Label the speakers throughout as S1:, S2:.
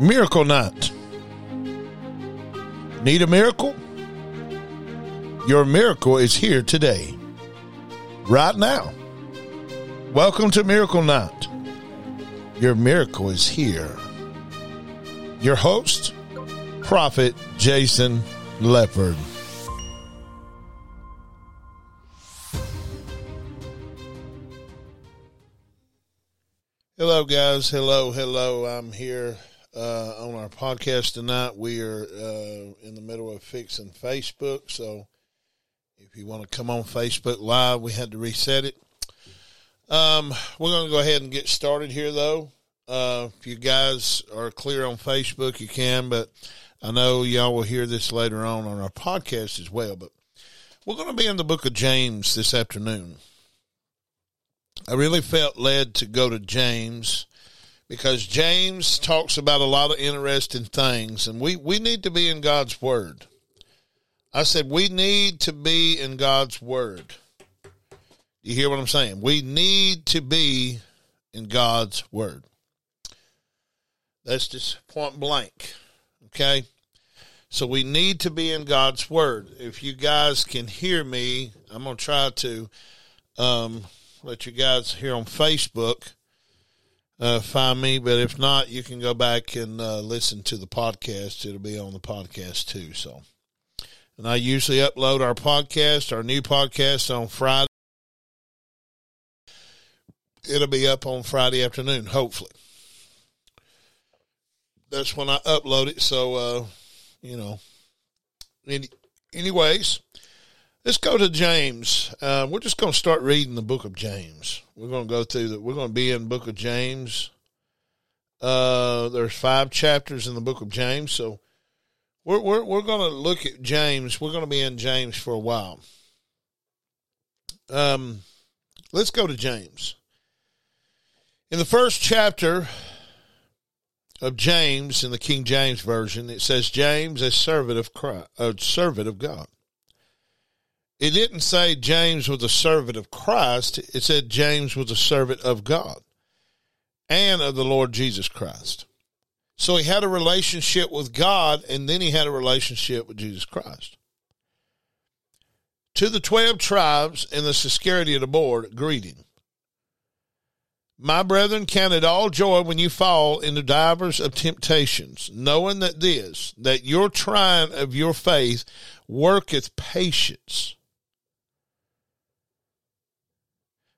S1: Miracle Night. Need a miracle? Your miracle is here today, right now. Welcome to Miracle Night. Your miracle is here. Your host, Prophet Jason Lepard. Hello, guys. Hello, hello. I'm here uh, on our podcast tonight. We are uh, in the middle of fixing Facebook, so if you want to come on Facebook Live, we had to reset it. Um, we're going to go ahead and get started here, though. Uh, if you guys are clear on Facebook, you can, but I know y'all will hear this later on on our podcast as well. But we're going to be in the book of James this afternoon. I really felt led to go to James because James talks about a lot of interesting things, and we, we need to be in God's Word. I said, we need to be in God's Word. You hear what I'm saying? We need to be in God's Word. That's just point blank. Okay? So we need to be in God's Word. If you guys can hear me, I'm going to try to um, let you guys hear on Facebook uh, find me. But if not, you can go back and uh, listen to the podcast. It'll be on the podcast too. So, and I usually upload our podcast, our new podcast on Friday. It'll be up on Friday afternoon, hopefully. That's when I upload it. So, uh, you know, any, anyways, let's go to James. Uh, we're just going to start reading the book of James. We're going to go through the. We're going to be in the book of James. Uh, there's five chapters in the book of James, so we're we're we're going to look at James. We're going to be in James for a while. Um, let's go to James. In the first chapter of James in the King James version, it says James, a servant of Christ, a servant of God. It didn't say James was a servant of Christ. It said James was a servant of God and of the Lord Jesus Christ. So he had a relationship with God and then he had a relationship with Jesus Christ. To the 12 tribes in the security of the board, greeting. My brethren, count it all joy when you fall into divers of temptations, knowing that this, that your trying of your faith worketh patience.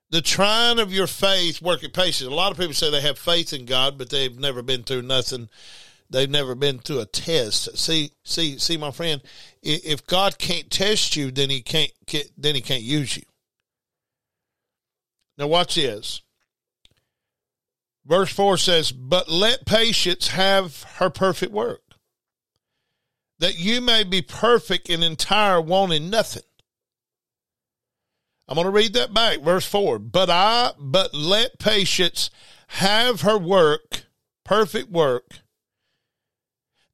S1: The trying of your faith working patience. A lot of people say they have faith in God, but they've never been through nothing. They've never been through a test. See, see, see, my friend. If God can't test you, then He can't. Then He can't use you. Now, watch this. Verse 4 says, But let patience have her perfect work, that you may be perfect and entire, wanting nothing. I'm going to read that back. Verse 4 But I, but let patience have her work, perfect work,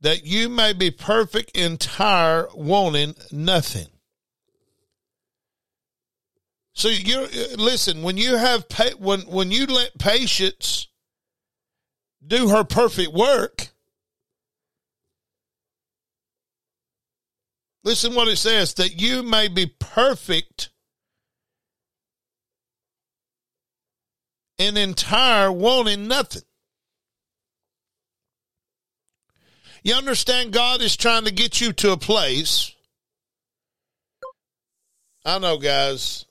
S1: that you may be perfect, entire, wanting nothing. So you listen when you have when when you let patience do her perfect work. Listen what it says that you may be perfect and entire, wanting nothing. You understand, God is trying to get you to a place. I know, guys.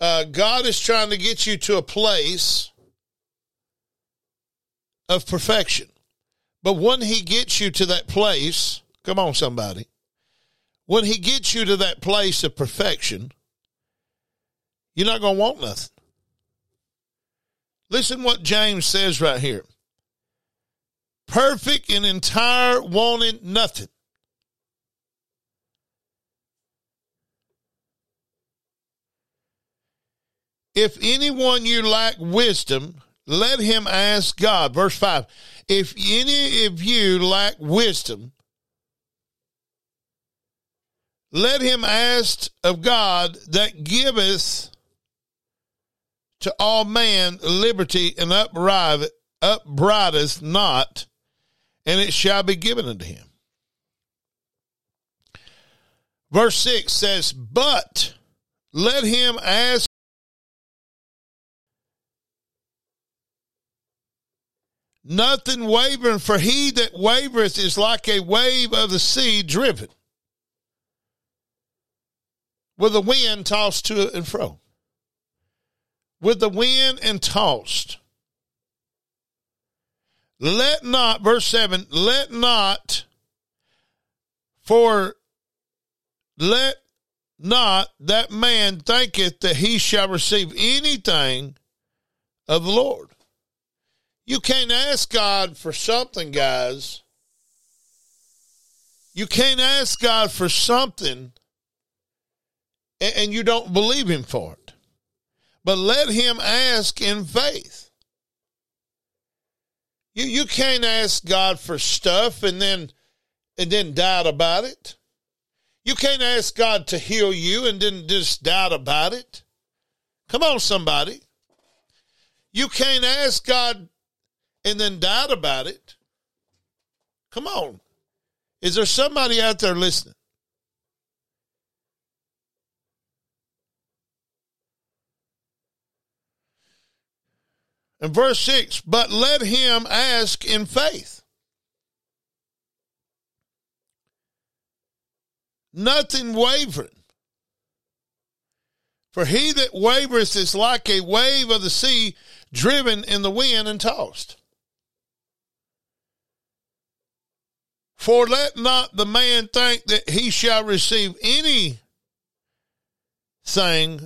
S1: Uh, God is trying to get you to a place of perfection. But when he gets you to that place, come on, somebody. When he gets you to that place of perfection, you're not going to want nothing. Listen what James says right here. Perfect and entire, wanting nothing. If anyone you lack wisdom, let him ask God. Verse 5 If any of you lack wisdom, let him ask of God that giveth to all man liberty and upbraideth not, and it shall be given unto him. Verse 6 says, But let him ask nothing wavering, for he that wavereth is like a wave of the sea driven with the wind tossed to and fro. With the wind and tossed. Let not, verse 7, let not, for let not that man thinketh that he shall receive anything of the Lord. You can't ask God for something, guys. You can't ask God for something and you don't believe Him for it. But let Him ask in faith. You, you can't ask God for stuff and then and then doubt about it. You can't ask God to heal you and then just doubt about it. Come on, somebody. You can't ask God and then doubt about it. Come on. Is there somebody out there listening? And verse 6 But let him ask in faith. Nothing wavering. For he that wavereth is like a wave of the sea driven in the wind and tossed. For let not the man think that he shall receive anything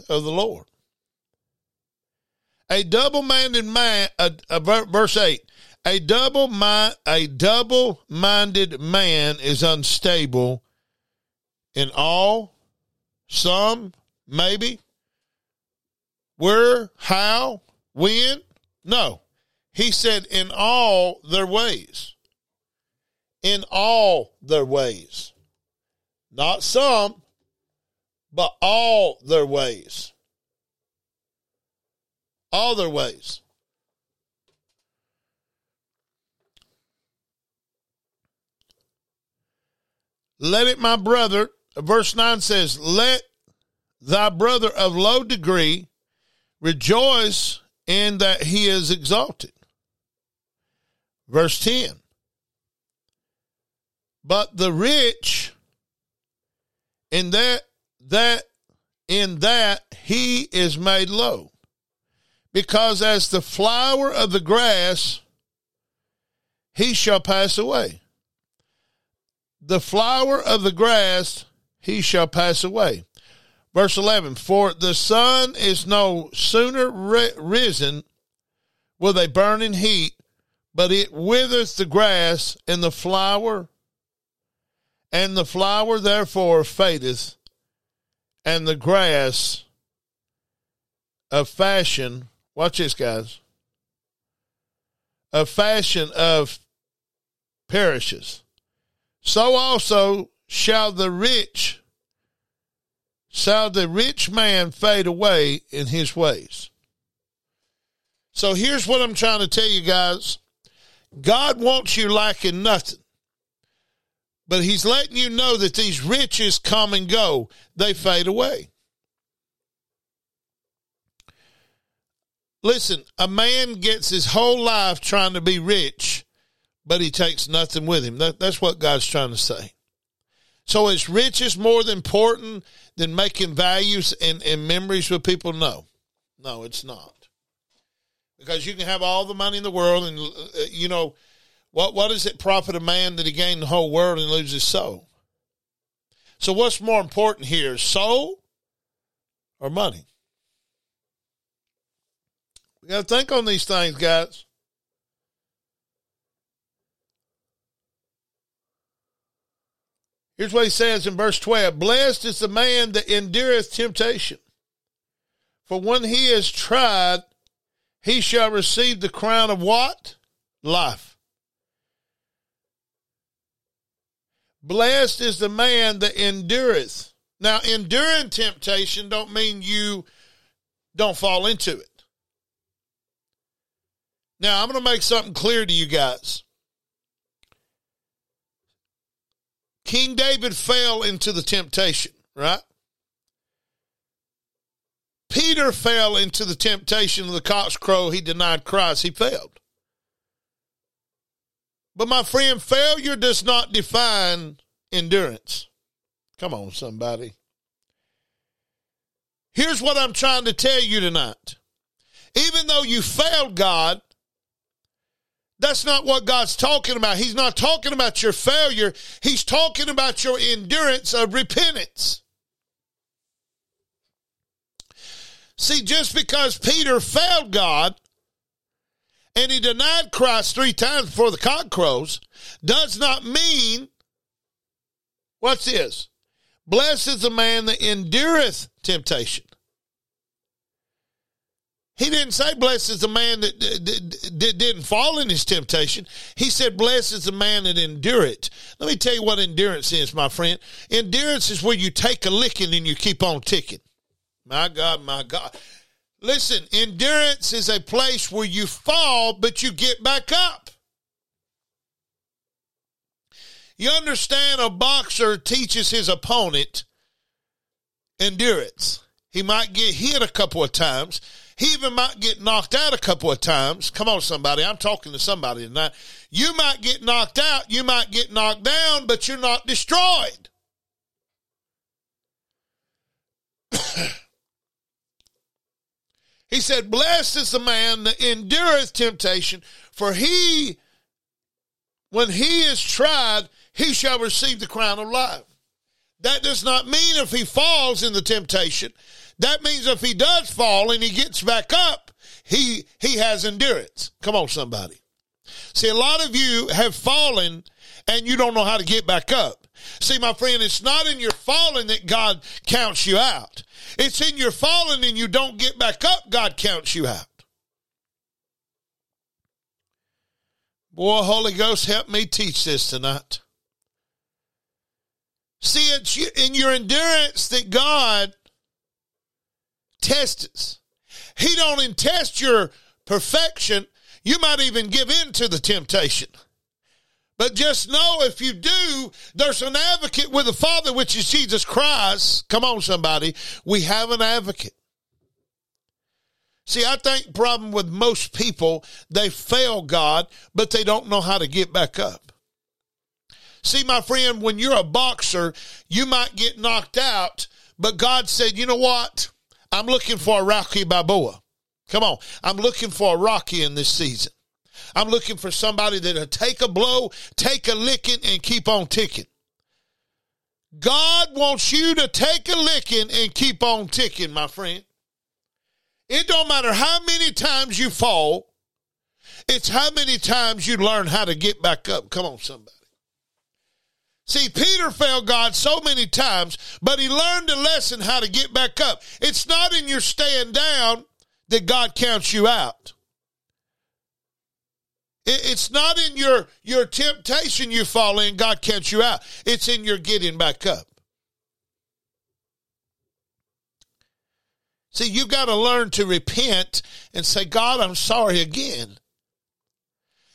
S1: of the Lord. A double-minded man, verse 8, a double mind, a double-minded man is unstable in all, some, maybe, where, how, when. No. He said in all their ways in all their ways. Not some, but all their ways. All their ways. Let it, my brother, verse 9 says, Let thy brother of low degree rejoice in that he is exalted. Verse 10 but the rich in that that in that he is made low. Because as the flower of the grass he shall pass away. The flower of the grass he shall pass away. Verse 11 For the sun is no sooner risen with a burning heat, but it withers the grass, and the flower and the flower therefore fadeth, and the grass of fashion, watch this, guys, of fashion of perishes. So also shall the rich, shall the rich man fade away in his ways. So here's what I'm trying to tell you guys God wants you lacking nothing. But he's letting you know that these riches come and go, they fade away. Listen, a man gets his whole life trying to be rich, but he takes nothing with him. That, that's what God's trying to say. So is riches more important than making values and, and memories with people? No. No, it's not. Because you can have all the money in the world and, uh, you know, what what does it profit a man that he gain the whole world and lose his soul? So what's more important here, soul or money? Got to think on these things, guys. Here's what he says in verse 12 Blessed is the man that endureth temptation, for when he is tried, he shall receive the crown of what? Life. Blessed is the man that endureth. Now, enduring temptation don't mean you don't fall into it. Now, I'm going to make something clear to you guys. King David fell into the temptation, right? Peter fell into the temptation of the cock's crow. He denied Christ. He failed. But my friend, failure does not define endurance. Come on, somebody. Here's what I'm trying to tell you tonight. Even though you failed God, that's not what God's talking about. He's not talking about your failure. He's talking about your endurance of repentance. See, just because Peter failed God and he denied Christ three times before the cock crows does not mean, what's this? Blessed is the man that endureth temptation. He didn't say, Blessed is the man that, didn't fall in his temptation. He said, Blessed is the man that endureth. Let me tell you what endurance is, my friend. Endurance is where you take a licking and you keep on ticking. My God, my God. Listen, endurance is a place where you fall, but you get back up. You understand, a boxer teaches his opponent endurance. He might get hit a couple of times. He even might get knocked out a couple of times. Come on, somebody. I'm talking to somebody tonight. You might get knocked out. You might get knocked down, but you're not destroyed. He said, Blessed is the man that endureth temptation, for he, when he is tried, he shall receive the crown of life. That does not mean if he falls in the temptation. That means if he does fall and he gets back up, he he has endurance. Come on, somebody. See, a lot of you have fallen and you don't know how to get back up. See, my friend, it's not in your falling that God counts you out. It's in your falling and you don't get back up, God counts you out. Boy, Holy Ghost, help me teach this tonight. See, it's in your endurance that God tests. He don't test your perfection. You might even give in to the temptation. But just know if you do, there's an advocate with the Father, which is Jesus Christ. Come on, somebody. We have an advocate. See, I think problem with most people, they fail God, but they don't know how to get back up. See, my friend, when you're a boxer, you might get knocked out, but God said, you know what? I'm looking for a Rocky Balboa. Come on. I'm looking for a Rocky in this season. I'm looking for somebody that'll take a blow, take a licking, and keep on ticking. God wants you to take a licking and keep on ticking, my friend. It don't matter how many times you fall, it's how many times you learn how to get back up. Come on, somebody. See, Peter failed God so many times, but he learned a lesson how to get back up. It's not in your staying down that God counts you out. It's not in your, your temptation you fall in, God counts you out. It's in your getting back up. See, you got to learn to repent and say, God, I'm sorry again.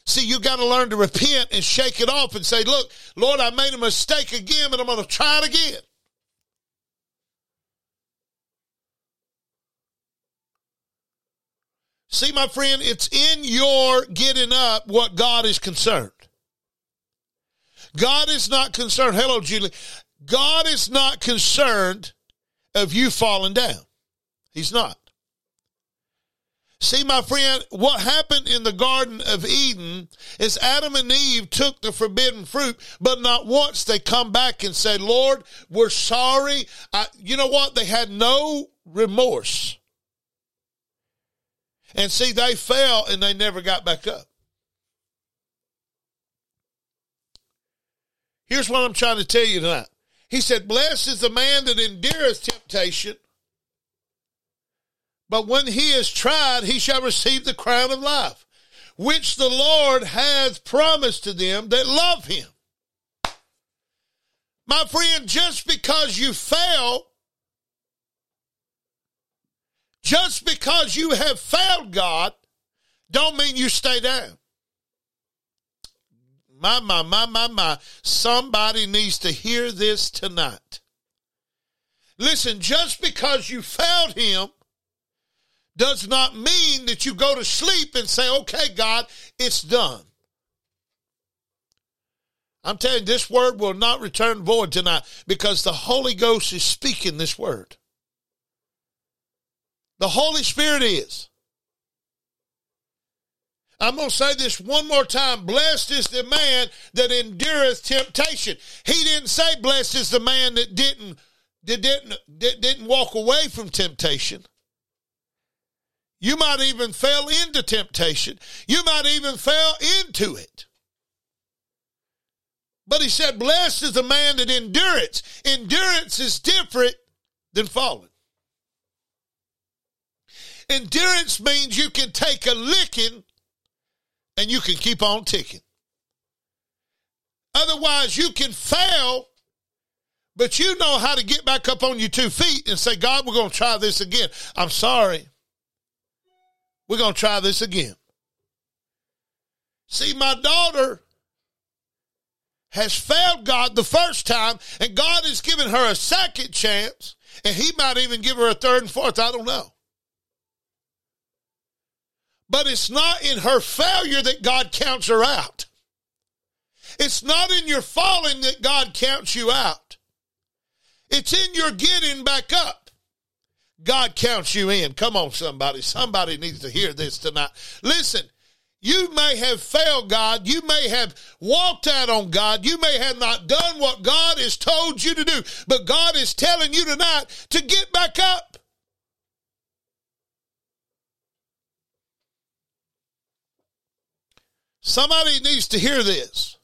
S1: See, you got to learn to repent and shake it off and say, Look, Lord, I made a mistake again, but I'm going to try it again. See, my friend, it's in your getting up what God is concerned. God is not concerned. Hello, Julie. God is not concerned of you falling down. He's not. See, my friend, what happened in the Garden of Eden is Adam and Eve took the forbidden fruit, but not once they come back and said, Lord, we're sorry. I, you know what? They had no remorse. And see, they fell and they never got back up. Here's what I'm trying to tell you tonight. He said, Blessed is the man that endureth temptation, but when he is tried, he shall receive the crown of life, which the Lord hath promised to them that love him. My friend, just because you fail just because you have failed God don't mean you stay down. My, my, my, my, my. Somebody needs to hear this tonight. Listen, just because you failed him does not mean that you go to sleep and say, okay, God, it's done. I'm telling you, this word will not return void tonight because the Holy Ghost is speaking this word. The Holy Spirit is. I'm going to say this one more time. Blessed is the man that endureth temptation. He didn't say blessed is the man that didn't that didn't that didn't walk away from temptation. You might even fell into temptation. You might even fell into it. But he said, Blessed is the man that endurance. Endurance is different than falling. Endurance means you can take a licking and you can keep on ticking. Otherwise, you can fail, but you know how to get back up on your two feet and say, God, we're going to try this again. I'm sorry. We're going to try this again. See, my daughter has failed God the first time, and God has given her a second chance, and He might even give her a third and fourth. I don't know. But it's not in her failure that God counts her out. It's not in your falling that God counts you out. It's in your getting back up. God counts you in. Come on, somebody. Somebody needs to hear this tonight. Listen, you may have failed God. You may have walked out on God. You may have not done what God has told you to do. But God is telling you tonight to get back up. Somebody needs to hear this.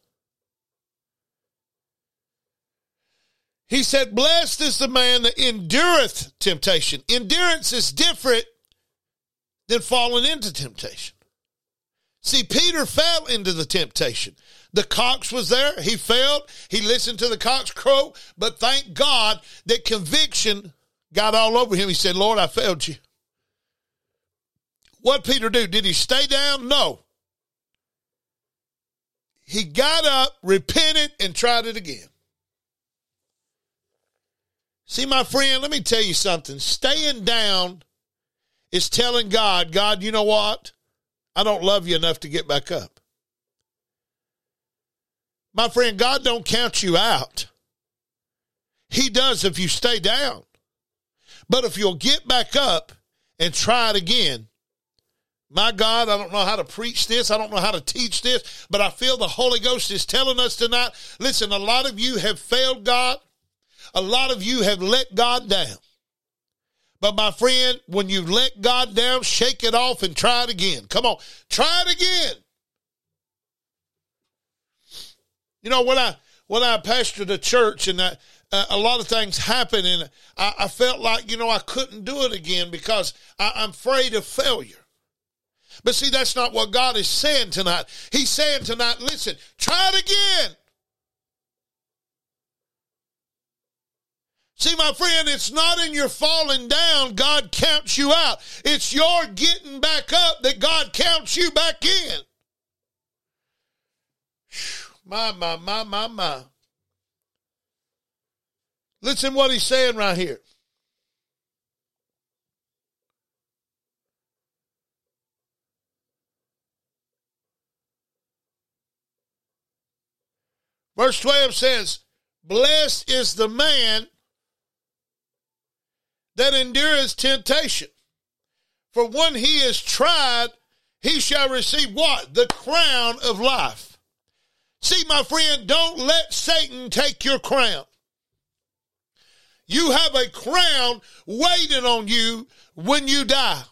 S1: He said, Blessed is the man that endureth temptation. Endurance is different than falling into temptation. See, Peter fell into the temptation. The cox was there. He failed. He listened to the cock's crow. But thank God that conviction got all over him. He said, Lord, I failed you. What Peter do? Did he stay down? No. He got up, repented, and tried it again. See, my friend, let me tell you something. Staying down is telling God, God, you know what? I don't love you enough to get back up. My friend, God don't count you out. He does if you stay down. But if you'll get back up and try it again, my God, I don't know how to preach this. I don't know how to teach this, but I feel the Holy Ghost is telling us tonight. Listen, a lot of you have failed God. A lot of you have let God down. But my friend, when you let God down, shake it off and try it again. Come on, try it again. You know, when I when I pastored a church and I, uh, a lot of things happened, and I, I, felt like you know I couldn't do it again because I, I'm afraid of failure. But see, that's not what God is saying tonight. He's saying tonight, listen, try it again. See, my friend, it's not in your falling down God counts you out. It's your getting back up that God counts you back in. My, my, my, my, my. Listen what he's saying right here. Verse 12 says, Blessed is the man that endures temptation. For when he is tried, he shall receive what? The crown of life. See, my friend, don't let Satan take your crown. You have a crown waiting on you when you die.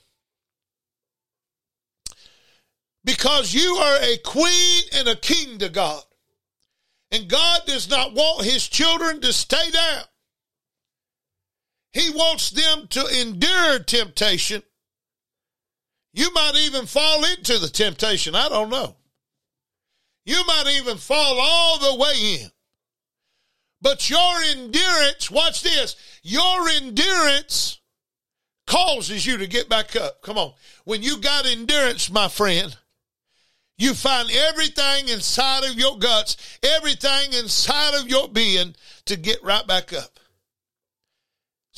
S1: Because you are a queen and a king to God. And God does not want his children to stay down. He wants them to endure temptation. You might even fall into the temptation. I don't know. You might even fall all the way in. But your endurance, watch this, your endurance causes you to get back up. Come on. When you got endurance, my friend, you find everything inside of your guts, everything inside of your being to get right back up.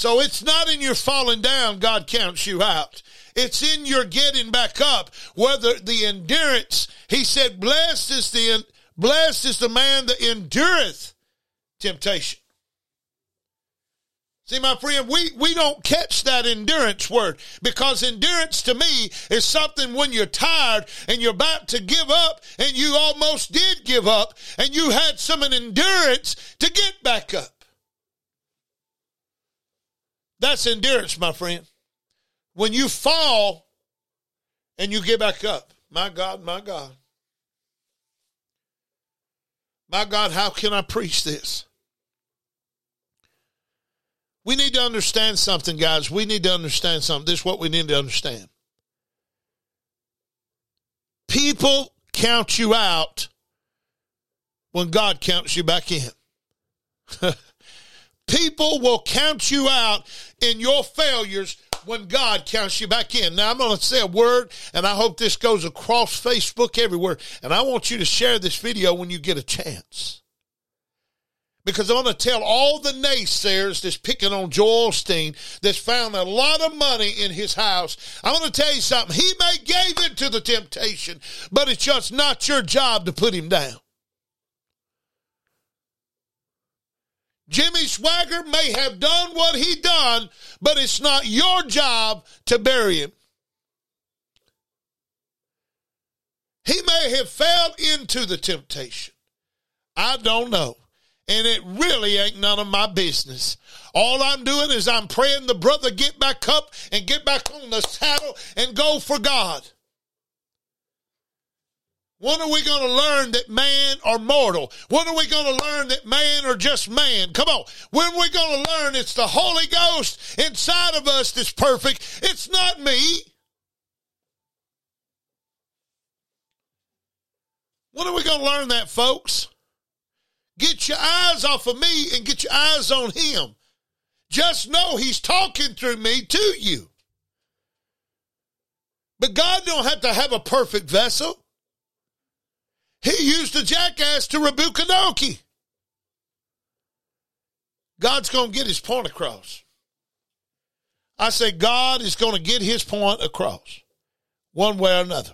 S1: So it's not in your falling down, God counts you out. It's in your getting back up. Whether the endurance, he said, blessed is the, blessed is the man that endureth temptation. See, my friend, we, we don't catch that endurance word because endurance to me is something when you're tired and you're about to give up and you almost did give up and you had some endurance to get back up. That's endurance, my friend. When you fall and you get back up, my God, my God. My God, how can I preach this? We need to understand something, guys. We need to understand something. This is what we need to understand. People count you out when God counts you back in. People will count you out in your failures when God counts you back in. Now, I'm going to say a word, and I hope this goes across Facebook everywhere. And I want you to share this video when you get a chance because I want to tell all the naysayers that's picking on Joel Osteen that's found a lot of money in his house. I want to tell you something. He may gave in to the temptation, but it's just not your job to put him down. Jimmy Swaggart may have done what he done, but it's not your job to bury him. He may have fell into the temptation. I don't know and it really ain't none of my business. All I'm doing is I'm praying the brother get back up and get back on the saddle and go for God. When are we going to learn that man are mortal? When are we going to learn that man are just man? Come on. When are we going to learn it's the Holy Ghost inside of us that's perfect? It's not me. When are we going to learn that, folks? Get your eyes off of me and get your eyes on him. Just know he's talking through me to you. But God don't have to have a perfect vessel. He used a jackass to rebuke a donkey. God's going to get his point across. I say God is going to get his point across one way or another.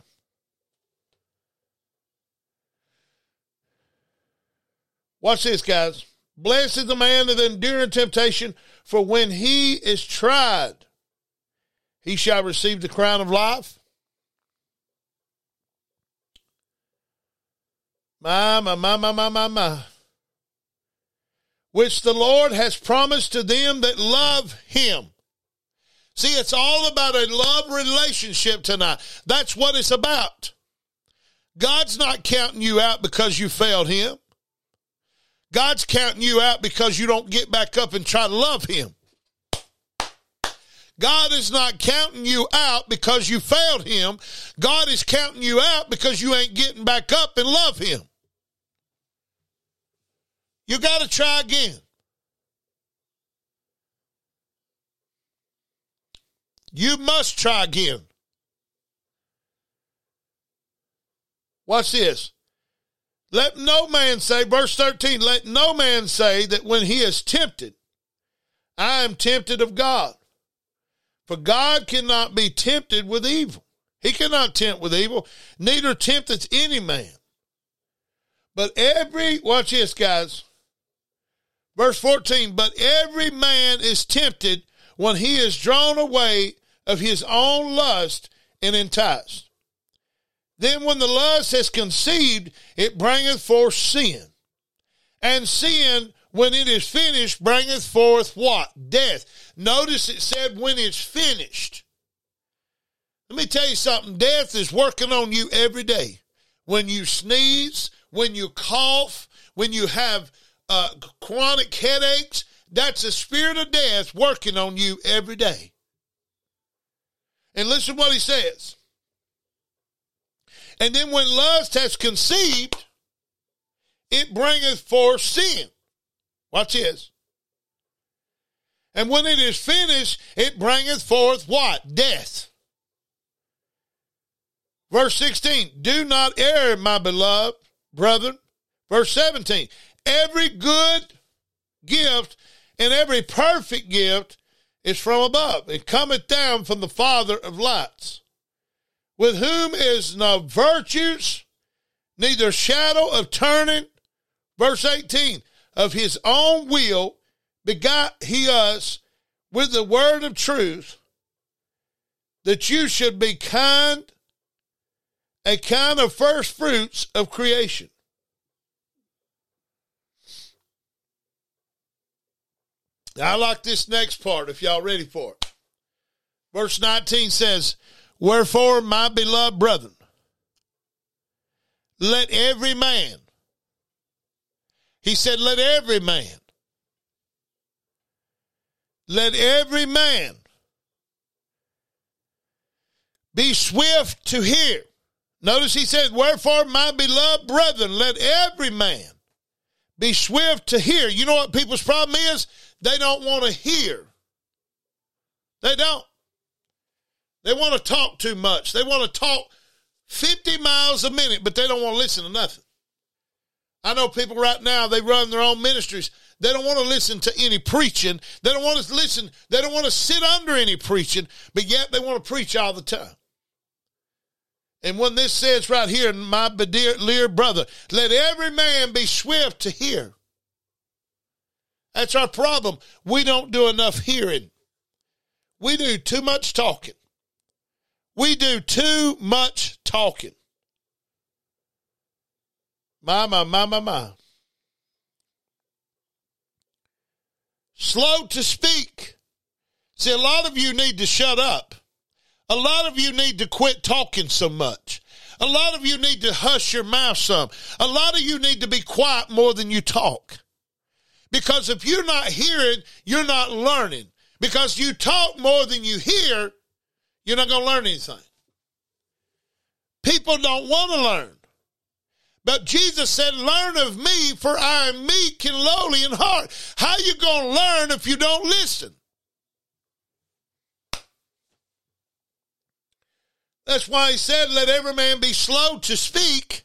S1: Watch this, guys. Blessed is the man that endureth temptation, for when he is tried, he shall receive the crown of life. My, my, my, my. Which the Lord has promised to them that love him. See, it's all about a love relationship tonight. That's what it's about. God's not counting you out because you failed him. God's counting you out because you don't get back up and try to love Him. God is not counting you out because you failed Him. God is counting you out because you ain't getting back up and love Him. You got to try again. You must try again. Watch this. Let no man say, verse 13, let no man say that when he is tempted, I am tempted of God. For God cannot be tempted with evil. He cannot tempt with evil, neither tempteth any man. But every, watch this, guys. Verse 14, but every man is tempted when he is drawn away of his own lust and enticed. Then when the lust has conceived, it bringeth forth sin. And sin, when it is finished, bringeth forth what? Death. Notice it said when it's finished. Let me tell you something. Death is working on you every day. When you sneeze, when you cough, when you have uh, chronic headaches, that's the spirit of death working on you every day. And listen what he says. And then when lust has conceived, it bringeth forth sin. Watch this. And when it is finished, it bringeth forth what? Death. Verse 16, do not err, my beloved brethren. Verse 17, every good gift and every perfect gift is from above. It cometh down from the Father of lights, with whom is no virtues, neither shadow of turning. Verse 18, of his own will begot he us with the word of truth, that you should be kind a kind of first fruits of creation. Now, I like this next part if y'all ready for it. Verse 19 says, Wherefore, my beloved brethren, let every man, he said, let every man, let every man be swift to hear Notice he said, Wherefore, my beloved brethren, let every man be swift to hear. You know what people's problem is? They don't want to hear. They don't. They want to talk too much. They want to talk 50 miles a minute, but they don't want to listen to nothing. I know people right now, they run their own ministries. They don't want to listen to any preaching. They don't want to listen. They don't want to sit under any preaching, but yet they want to preach all the time. And when this says right here, my dear, brother, let every man be swift to hear. That's our problem. We don't do enough hearing. We do too much talking. We do too much talking. My, my, my. Slow to speak. See, a lot of you need to shut up. A lot of you need to quit talking so much. A lot of you need to hush your mouth some. A lot of you need to be quiet more than you talk. Because if you're not hearing, you're not learning. Because you talk more than you hear, you're not going to learn anything. People don't want to learn. But Jesus said, Learn of me, for I am meek and lowly in heart. How you going to learn if you don't listen? That's why he said, Let every man be slow to speak.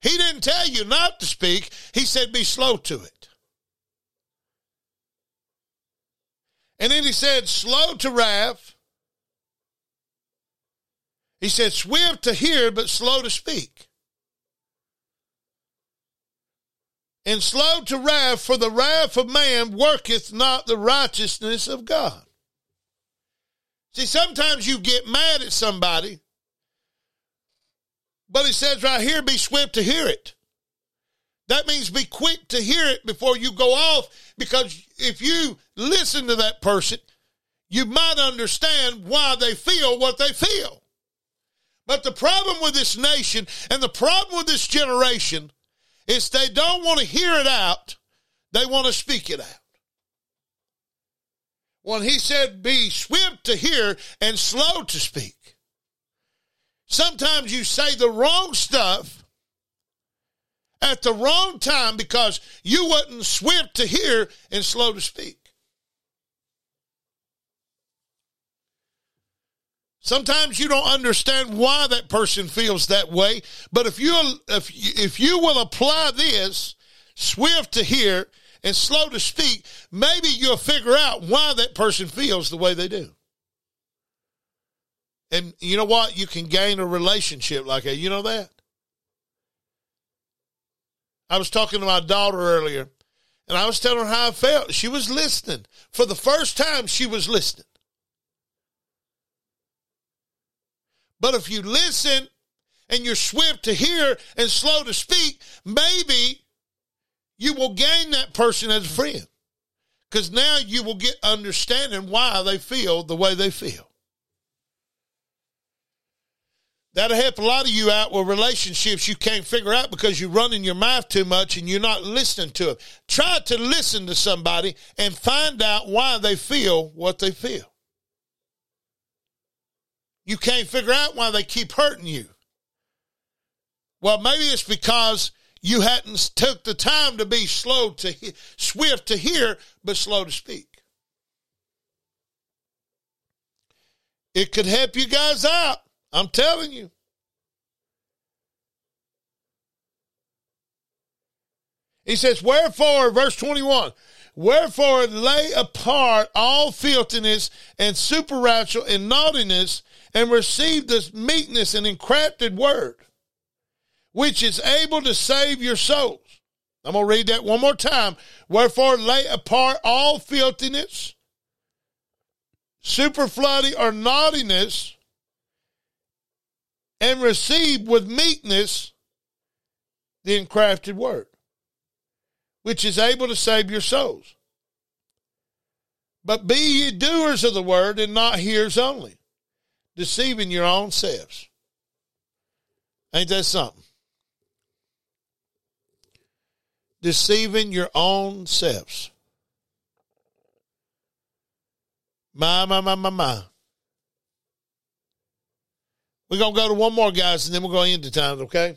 S1: He didn't tell you not to speak, he said, Be slow to it. And then he said, Slow to wrath. He said, Swift to hear, but slow to speak. And slow to wrath, for the wrath of man worketh not the righteousness of God. See, sometimes you get mad at somebody, but it says right here, be swift to hear it. That means be quick to hear it before you go off, because if you listen to that person, you might understand why they feel what they feel. But the problem with this nation and the problem with this generation is they don't want to hear it out, they want to speak it out when he said, Be swift to hear and slow to speak. Sometimes you say the wrong stuff at the wrong time because you wasn't swift to hear and slow to speak. Sometimes you don't understand why that person feels that way, but if you if if you will apply this swift to hear and slow to speak, maybe you'll figure out why that person feels the way they do. And you know what? You can gain a relationship like that. You know that? I was talking to my daughter earlier, and I was telling her how I felt. She was listening. For the first time, she was listening. But if you listen and you're swift to hear and slow to speak, maybe you will gain that person as a friend because now you will get understanding why they feel the way they feel. That'll help a lot of you out with relationships you can't figure out because you're running your mouth too much and you're not listening to them. Try to listen to somebody and find out why they feel what they feel you can't figure out why they keep hurting you. Well, maybe it's because you hadn't took the time to be slow to he- swift to hear, but slow to speak. It could help you guys out. I'm telling you. He says, Wherefore, verse 21, wherefore lay apart all filthiness and supernatural and naughtiness and receive this meekness and encrafted word, which is able to save your souls. I'm going to read that one more time. Wherefore lay apart all filthiness, superfluity, or naughtiness, and receive with meekness the encrafted word which is able to save your souls. But be ye doers of the word and not hearers only, deceiving your own selves. Ain't that something? Deceiving your own selves. My, my, my, my, my. We're going to go to one more, guys, and then we're going into time, okay?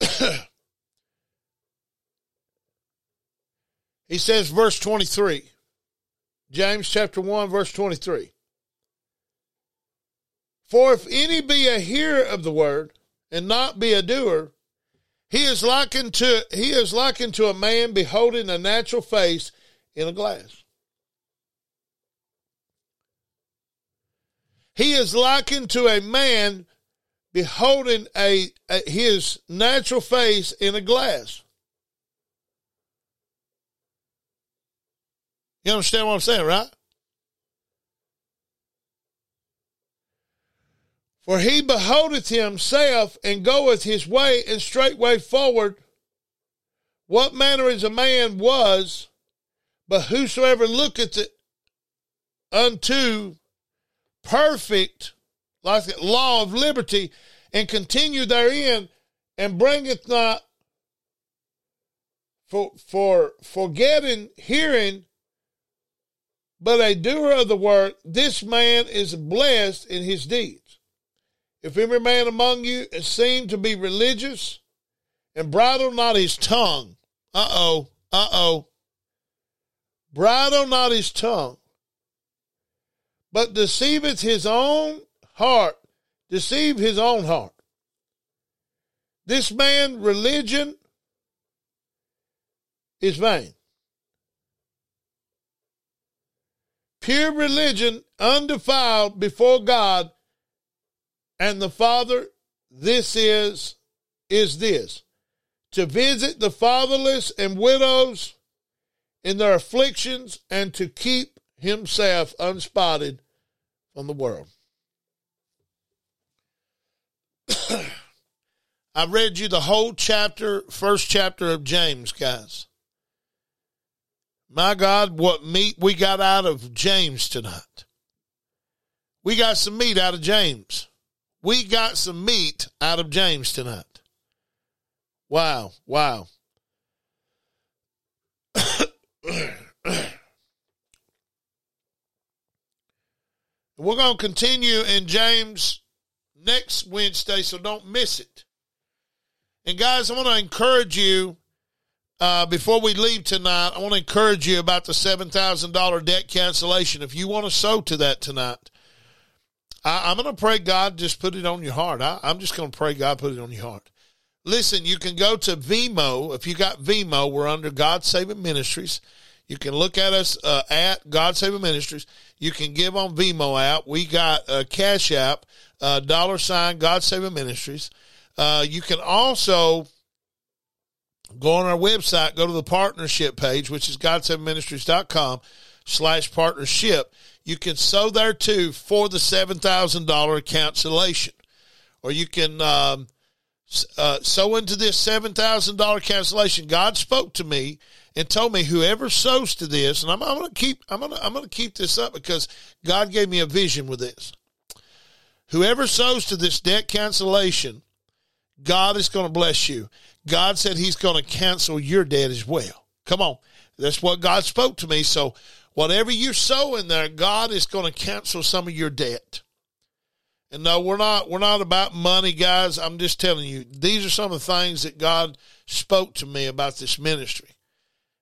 S1: He says, verse 23, James chapter 1, verse 23. For if any be a hearer of the word and not be a doer, he is likened to he is likened to a man beholding a natural face in a glass. He is likened to a man beholding a, a his natural face in a glass. You understand what I'm saying, right? For he beholdeth himself and goeth his way and straightway forward. What manner is a man was, but whosoever looketh unto perfect, like the law of liberty, and continue therein, and bringeth not for for forgetting hearing but a doer of the work, this man is blessed in his deeds. If every man among you is seen to be religious and bridle not his tongue, uh oh, uh oh, bridle not his tongue, but deceiveth his own heart, deceive his own heart. This man religion is vain. pure religion, undefiled before God and the Father, this is, is this to visit the fatherless and widows in their afflictions and to keep himself unspotted from the world. I read you the whole chapter, first chapter of James, guys. My God, what meat we got out of James tonight. We got some meat out of James. We got some meat out of James tonight. Wow, wow. We're going to continue in James next Wednesday, so don't miss it. And guys, I want to encourage you uh, before we leave tonight, I want to encourage you about the $7,000 debt cancellation. If you want to sow to that tonight, I, am going to pray God just put it on your heart. I, I'm just going to pray God put it on your heart. Listen, you can go to Venmo. If you got Venmo, we're under God Saving Ministries. You can look at us uh, at God Saving Ministries. You can give on Venmo app. We got a Cash App, uh, dollar sign God Saving Ministries. Uh, you can also go on our website, go to the partnership page, which is godsavingministries.com slash partnership. You can sow there too for the $7,000 cancellation. Or you can um, uh, sow into this $7,000 cancellation. God spoke to me and told me whoever sows to this, and I'm, I'm going to keep, I'm going to, I'm going to keep this up because God gave me a vision with this. Whoever sows to this debt cancellation, God is going to bless you. God said he's going to cancel your debt as well. Come on. That's what God spoke to me. So whatever you sow in there, God is going to cancel some of your debt. And no, we're not we're not about money, guys. I'm just telling you, these are some of the things that God spoke to me about this ministry.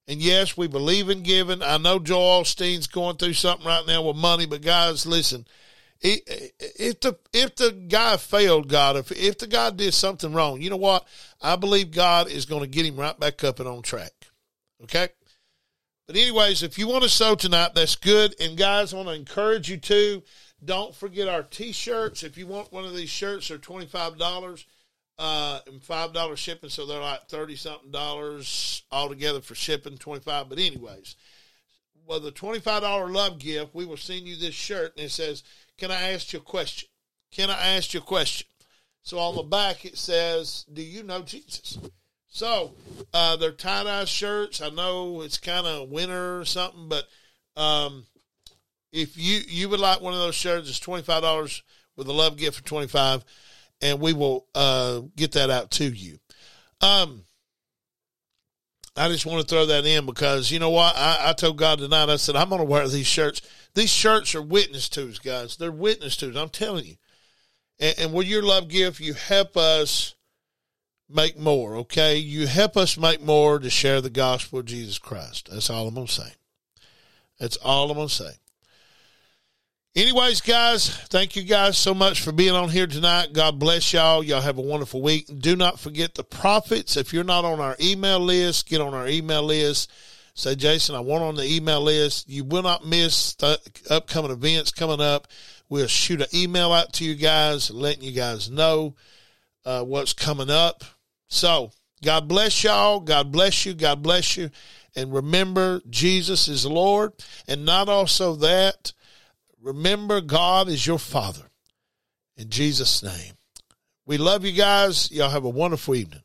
S1: And yes, we believe in giving. I know Joel Osteen's going through something right now with money, but guys, listen. If the if the guy failed God, if if the guy did something wrong, you know what? I believe God is going to get him right back up and on track. Okay. But anyways, if you want to sow tonight, that's good. And guys, I want to encourage you to don't forget our t-shirts. If you want one of these shirts, they're twenty five dollars uh, and five dollars shipping, so they're like thirty something dollars altogether for shipping, twenty five. But anyways, well, the twenty five dollar love gift, we will send you this shirt, and it says, "Can I ask you a question? Can I ask you a question?" So on the back it says, "Do you know Jesus?" So uh, they're tie dye shirts. I know it's kind of winter or something, but um, if you you would like one of those shirts, it's twenty five dollars with a love gift for twenty five and we will uh, get that out to you. Um, I just want to throw that in because you know what? I, I told God tonight, I said, I'm going to wear these shirts. These shirts are witness twos, guys. They're witness twos. I'm telling you. And, and with your love gift, you help us make more, okay? You help us make more to share the gospel of Jesus Christ. That's all I'm going to say. That's all I'm going to say. Anyways, guys, thank you guys so much for being on here tonight. God bless y'all. Y'all have a wonderful week. Do not forget the prophets. If you're not on our email list, get on our email list. Say, Jason, I want on the email list. You will not miss the upcoming events coming up. We'll shoot an email out to you guys, letting you guys know uh, what's coming up. So, God bless y'all. God bless you. God bless you. And remember, Jesus is Lord. And not also that, Remember, God is your Father. In Jesus' name. We love you guys. Y'all have a wonderful evening.